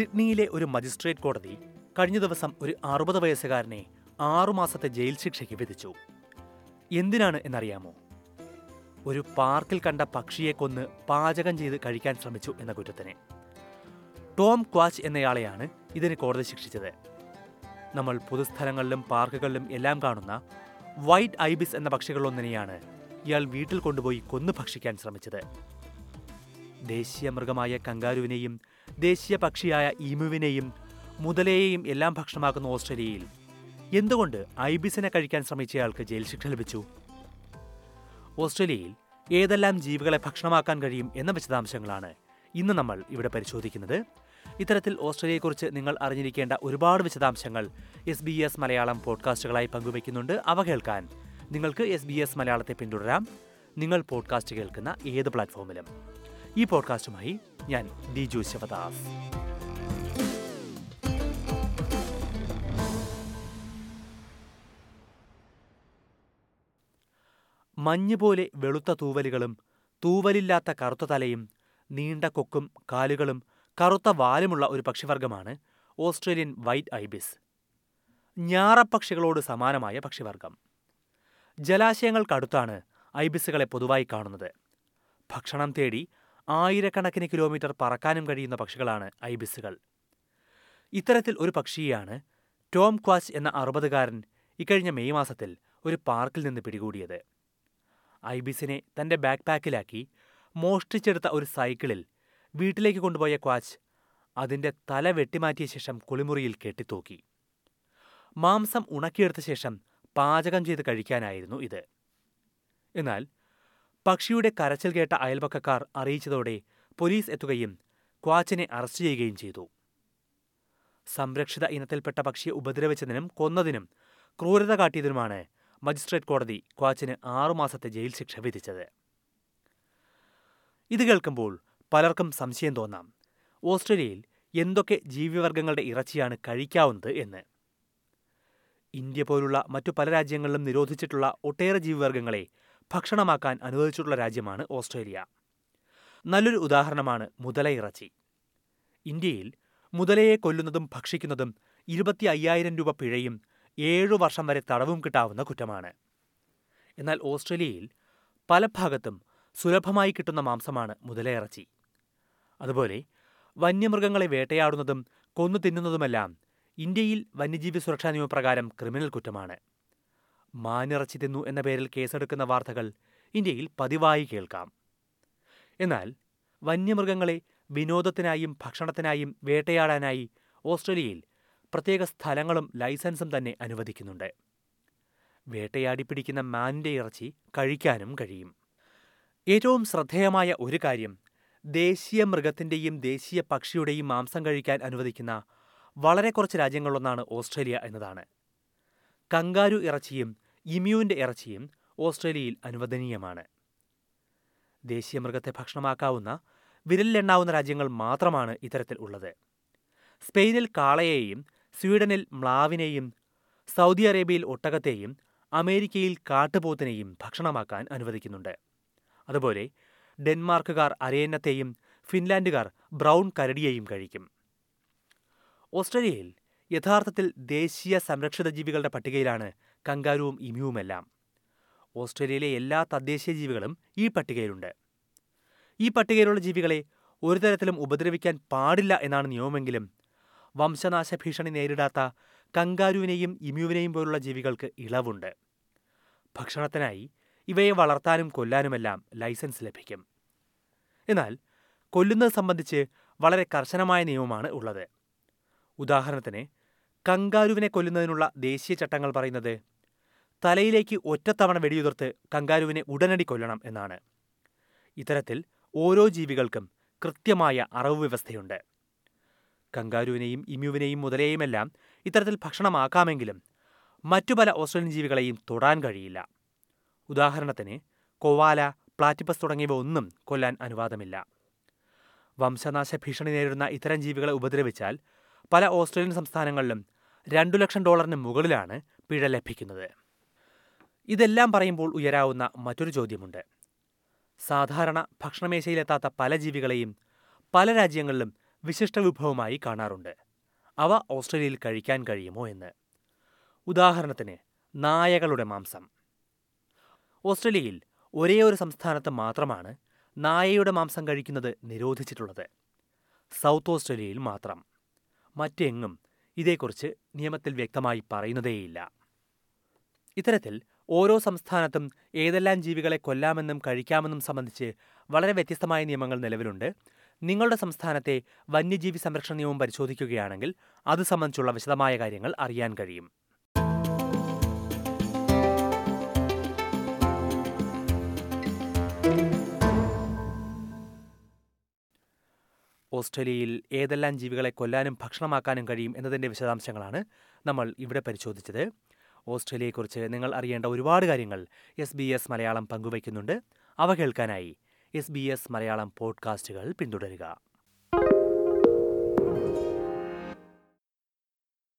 സിഡ്നിയിലെ ഒരു മജിസ്ട്രേറ്റ് കോടതി കഴിഞ്ഞ ദിവസം ഒരു അറുപത് വയസ്സുകാരനെ ആറുമാസത്തെ ജയിൽ ശിക്ഷയ്ക്ക് വിധിച്ചു. എന്തിനാണ് എന്നറിയാമോ? ഒരു പാർക്കിൽ കണ്ട പക്ഷിയെ കൊന്ന് പാചകം ചെയ്ത് കഴിക്കാൻ ശ്രമിച്ചു എന്ന കുറ്റത്തിന്. ടോം ക്വാച്ച് എന്നയാളെയാണ് ഇതിന് കോടതി ശിക്ഷിച്ചത്. നമ്മൾ പൊതുസ്ഥലങ്ങളിലും പാർക്കുകളിലും എല്ലാം കാണുന്ന വൈറ്റ് ഐബിസ് എന്ന പക്ഷികളൊന്നിനെയാണ് ഇയാൾ വീട്ടിൽ കൊണ്ടുപോയി കൊന്നു ഭക്ഷിക്കാൻ ശ്രമിച്ചത്. ദേശീയ മൃഗമായ കങ്കാരുവിനെയും ദേശീയ പക്ഷിയായ ഈമുവിനെയും മുതലയെയും എല്ലാം ഭക്ഷണമാക്കുന്ന ഓസ്ട്രേലിയയിൽ. എന്തുകൊണ്ട് ഐബിസിനെ കഴിക്കാൻ ശ്രമിച്ചയാൾക്ക് ജയിൽ ശിക്ഷ ലഭിച്ചു? ഓസ്ട്രേലിയയിൽ ഏതെല്ലാം ജീവികളെ ഭക്ഷണമാക്കാൻ കഴിയും എന്ന വിശദാംശങ്ങളാണ് ഇന്ന് നമ്മൾ ഇവിടെ പരിശോധിക്കുന്നത്. ഇത്തരത്തിൽ ഓസ്ട്രേലിയയെക്കുറിച്ച് നിങ്ങൾ അറിഞ്ഞിരിക്കേണ്ട ഒരുപാട് വിശദാംശങ്ങൾ എസ് ബി എസ് മലയാളം പോഡ്കാസ്റ്റുകളായി പങ്കുവയ്ക്കുന്നുണ്ട്. അവ കേൾക്കാൻ നിങ്ങൾക്ക് എസ് ബി എസ് മലയാളത്തെ പിന്തുടരാം. നിങ്ങൾ പോഡ്കാസ്റ്റ് കേൾക്കുന്ന ഏത് പ്ലാറ്റ്ഫോമിലും. ഈ പോഡ്കാസ്റ്റുമായി ഞാൻ ദിജു ശിവദാസ്. മഞ്ഞ് പോലെ വെളുത്ത തൂവലുകളും തൂവലില്ലാത്ത കറുത്ത തലയും നീണ്ട കൊക്കും കാലുകളും കറുത്ത വാലുമുള്ള ഒരു പക്ഷിവർഗമാണ് ഓസ്ട്രേലിയൻ വൈറ്റ് ഐബിസ്. ഞാറപ്പക്ഷികളോട് സമാനമായ പക്ഷിവർഗം ജലാശയങ്ങൾക്കടുത്താണ് ഐബിസുകളെ പൊതുവായി കാണുന്നത്. ഭക്ഷണം തേടി ആയിരക്കണക്കിന് കിലോമീറ്റർ പറക്കാനും കഴിയുന്ന പക്ഷികളാണ് ഐബിസുകൾ. ഇത്തരത്തിൽ ഒരു പക്ഷിയെയാണ് ടോം ക്വാച്ച് എന്ന അറുപതുകാരൻ ഇക്കഴിഞ്ഞ മെയ് മാസത്തിൽ ഒരു പാർക്കിൽ നിന്ന് പിടികൂടിയത്. ഐബിസിനെ തന്റെ ബാക്ക് പാക്കിലാക്കി മോഷ്ടിച്ചെടുത്ത ഒരു സൈക്കിളിൽ വീട്ടിലേക്ക് കൊണ്ടുപോയ ക്വാച്ച് അതിന്റെ തല വെട്ടിമാറ്റിയ ശേഷം കുളിമുറിയിൽ കെട്ടിത്തൂക്കി. മാംസം ഉണക്കിയെടുത്ത ശേഷം പാചകം ചെയ്ത് കഴിക്കാനായിരുന്നു ഇത്. എന്നാൽ പക്ഷിയുടെ കരച്ചിൽ കേട്ട അയൽപക്കക്കാർ അറിയിച്ചതോടെ പോലീസ് എത്തുകയും ക്വാച്ചിനെ അറസ്റ്റ് ചെയ്യുകയും ചെയ്തു. സംരക്ഷിത ഇനത്തിൽപ്പെട്ട പക്ഷിയെ ഉപദ്രവിച്ചതിനും കൊന്നതിനും ക്രൂരത കാട്ടിയതിനുമാണ് മജിസ്ട്രേറ്റ് കോടതി ക്വാച്ചിന് ആറുമാസത്തെ ജയിൽ ശിക്ഷ വിധിച്ചത്. ഇത് കേൾക്കുമ്പോൾ പലർക്കും സംശയം തോന്നാം. ഓസ്ട്രേലിയയിൽ എന്തൊക്കെ ജീവിവർഗങ്ങളുടെ ഇറച്ചിയാണ് കഴിക്കാവുന്നത് എന്ന്. ഇന്ത്യ പോലുള്ള മറ്റു പല രാജ്യങ്ങളിലും നിരോധിച്ചിട്ടുള്ള ഒട്ടേറെ ജീവിവർഗങ്ങളെ ഭക്ഷണമാക്കാൻ അനുവദിച്ചിട്ടുള്ള രാജ്യമാണ് ഓസ്ട്രേലിയ. നല്ലൊരു ഉദാഹരണമാണ് മുതല ഇറച്ചി. ഇന്ത്യയിൽ മുതലയെ കൊല്ലുന്നതും ഭക്ഷിക്കുന്നതും ഇരുപത്തി അയ്യായിരം രൂപ പിഴയും ഏഴു വർഷം വരെ തടവും കിട്ടാവുന്ന കുറ്റമാണ്. എന്നാൽ ഓസ്ട്രേലിയയിൽ പല ഭാഗത്തും സുലഭമായി കിട്ടുന്ന മാംസമാണ് മുതലയിറച്ചി അതുപോലെ വന്യമൃഗങ്ങളെ വേട്ടയാടുന്നതും കൊന്നു തിന്നുന്നതുമെല്ലാം ഇന്ത്യയിൽ വന്യജീവി സുരക്ഷാ നിയമപ്രകാരം ക്രിമിനൽ കുറ്റമാണ്. മാനിറച്ചി തിന്നു എന്ന പേരിൽ കേസെടുക്കുന്ന വാർത്തകൾ ഇന്ത്യയിൽ പതിവായി കേൾക്കാം. എന്നാൽ വന്യമൃഗങ്ങളെ വിനോദത്തിനായും ഭക്ഷണത്തിനായും വേട്ടയാടാനായി ഓസ്ട്രേലിയയിൽ പ്രത്യേക സ്ഥലങ്ങളും ലൈസൻസും തന്നെ അനുവദിക്കുന്നുണ്ട്. വേട്ടയാടി പിടിക്കുന്ന മാനിന്റെ ഇറച്ചി കഴിക്കാനും കഴിയും. ഏറ്റവും ശ്രദ്ധേയമായ ഒരു കാര്യം ദേശീയ മൃഗത്തിന്റെയും ദേശീയ പക്ഷിയുടെയും മാംസം കഴിക്കാൻ അനുവദിക്കുന്ന വളരെ കുറച്ച് രാജ്യങ്ങളിലൊന്നാണ് ഓസ്ട്രേലിയ എന്നതാണ്. കങ്കാരു ഇറച്ചിയും ഇമ്യൂവിന്റെ ഇറച്ചിയും ഓസ്ട്രേലിയയിൽ അനുവദനീയമാണ്. ദേശീയ മൃഗത്തെ ഭക്ഷണമാക്കാവുന്ന വിരലിലെണ്ണാവുന്ന രാജ്യങ്ങൾ മാത്രമാണ് ഇത്തരത്തിൽ ഉള്ളത്. സ്പെയിനിൽ കാളയെയും സ്വീഡനിൽ മ്ലാവിനെയും സൗദി അറേബ്യയിൽ ഒട്ടകത്തെയും അമേരിക്കയിൽ കാട്ടുപോത്തിനെയും ഭക്ഷണമാക്കാൻ അനുവദിക്കുന്നുണ്ട്. അതുപോലെ ഡെൻമാർക്കുകാർ അരയന്നത്തെയും ഫിൻലാൻഡുകാർ ബ്രൗൺ കരടിയെയും കഴിക്കും. ഓസ്ട്രേലിയയിൽ യഥാർത്ഥത്തിൽ ദേശീയ സംരക്ഷിത ജീവികളുടെ പട്ടികയിലാണ് കങ്കാരുവും ഇമ്യുവുമെല്ലാം ഓസ്ട്രേലിയയിലെ എല്ലാ തദ്ദേശീയ ജീവികളും ഈ പട്ടികയിലുണ്ട്. ഈ പട്ടികയിലുള്ള ജീവികളെ ഒരു തരത്തിലും ഉപദ്രവിക്കാൻ പാടില്ല എന്നാണ് നിയമമെങ്കിലും വംശനാശ ഭീഷണി നേരിടാത്ത കങ്കാരുവിനെയും ഇമ്യുവിനെയും പോലുള്ള ജീവികൾക്ക് ഇളവുണ്ട്. ഭക്ഷണത്തിനായി ഇവയെ വളർത്താനും കൊല്ലാനുമെല്ലാം ലൈസൻസ് ലഭിക്കും. എന്നാൽ കൊല്ലുന്നത് സംബന്ധിച്ച് വളരെ കർശനമായ നിയമമാണ് ഉള്ളത്. ഉദാഹരണത്തിന് കങ്കാരുവിനെ കൊല്ലുന്നതിനുള്ള ദേശീയ ചട്ടങ്ങൾ പറയുന്നത്. തലയിലേക്ക് ഒറ്റത്തവണ വെടിയുതിർത്ത് കങ്കാരുവിനെ ഉടനടി കൊല്ലണം എന്നാണ്. ഇത്തരത്തിൽ ഓരോ ജീവികൾക്കും കൃത്യമായ അറവ് വ്യവസ്ഥയുണ്ട്. കങ്കാരുവിനെയും ഇമ്യുവിനെയും മുതലയെയുമെല്ലാം ഇത്തരത്തിൽ ഭക്ഷണമാക്കാമെങ്കിലും മറ്റു പല ഓസ്ട്രേലിയൻ ജീവികളെയും തൊടാൻ കഴിയില്ല. ഉദാഹരണത്തിന് കൊവാല പ്ലാറ്റിപ്പസ് തുടങ്ങിയവ ഒന്നും കൊല്ലാൻ അനുവാദമില്ല. വംശനാശ ഭീഷണി നേരിടുന്ന ഇത്തരം ജീവികളെ ഉപദ്രവിച്ചാൽ പല ഓസ്ട്രേലിയൻ സംസ്ഥാനങ്ങളിലും രണ്ടു ലക്ഷം ഡോളറിന് മുകളിലാണ് പിഴ ലഭിക്കുന്നത്. ഇതെല്ലാം പറയുമ്പോൾ ഉയരാവുന്ന മറ്റൊരു ചോദ്യമുണ്ട്. സാധാരണ ഭക്ഷണമേശയിലെത്താത്ത പല ജീവികളെയും പല രാജ്യങ്ങളിലും വിശിഷ്ട വിഭവമായി കാണാറുണ്ട്. അവ ഓസ്ട്രേലിയയിൽ കഴിക്കാൻ കഴിയുമോ എന്ന്. ഉദാഹരണത്തിന് നായകളുടെ മാംസം. ഓസ്ട്രേലിയയിൽ ഒരേ ഒരു സംസ്ഥാനത്ത് മാത്രമാണ് നായയുടെ മാംസം കഴിക്കുന്നത് നിരോധിച്ചിട്ടുള്ളത്. സൗത്ത് ഓസ്ട്രേലിയയിൽ മാത്രം. മറ്റെങ്ങും ഇതേക്കുറിച്ച് നിയമത്തിൽ വ്യക്തമായി പറയുന്നതേയില്ല. ഇത്തരത്തിൽ ഓരോ സംസ്ഥാനത്തും ഏതെല്ലാം ജീവികളെ കൊല്ലാമെന്നും കഴിക്കാമെന്നും സംബന്ധിച്ച് വളരെ വ്യത്യസ്തമായ നിയമങ്ങൾ നിലവിലുണ്ട്. നിങ്ങളുടെ സംസ്ഥാനത്തെ വന്യജീവി സംരക്ഷണ നിയമം പരിശോധിക്കുകയാണെങ്കിൽ അത് സംബന്ധിച്ചുള്ള വിശദമായ കാര്യങ്ങൾ അറിയാൻ കഴിയും. ഓസ്ട്രേലിയയിൽ ഏതെല്ലാം ജീവികളെ കൊല്ലാനും ഭക്ഷണമാക്കാനും കഴിയും എന്നതിന്റെ വിശദാംശങ്ങളാണ് നമ്മൾ ഇവിടെ പരിശോധിച്ചത്. ഓസ്ട്രേലിയയെക്കുറിച്ച് നിങ്ങൾ അറിയേണ്ട ഒരുപാട് കാര്യങ്ങൾ എസ് ബി എസ് മലയാളം പങ്കുവയ്ക്കുന്നുണ്ട്. അവ കേൾക്കാനായി എസ് ബി എസ് മലയാളം പോഡ്കാസ്റ്റുകൾ പിന്തുടരുക.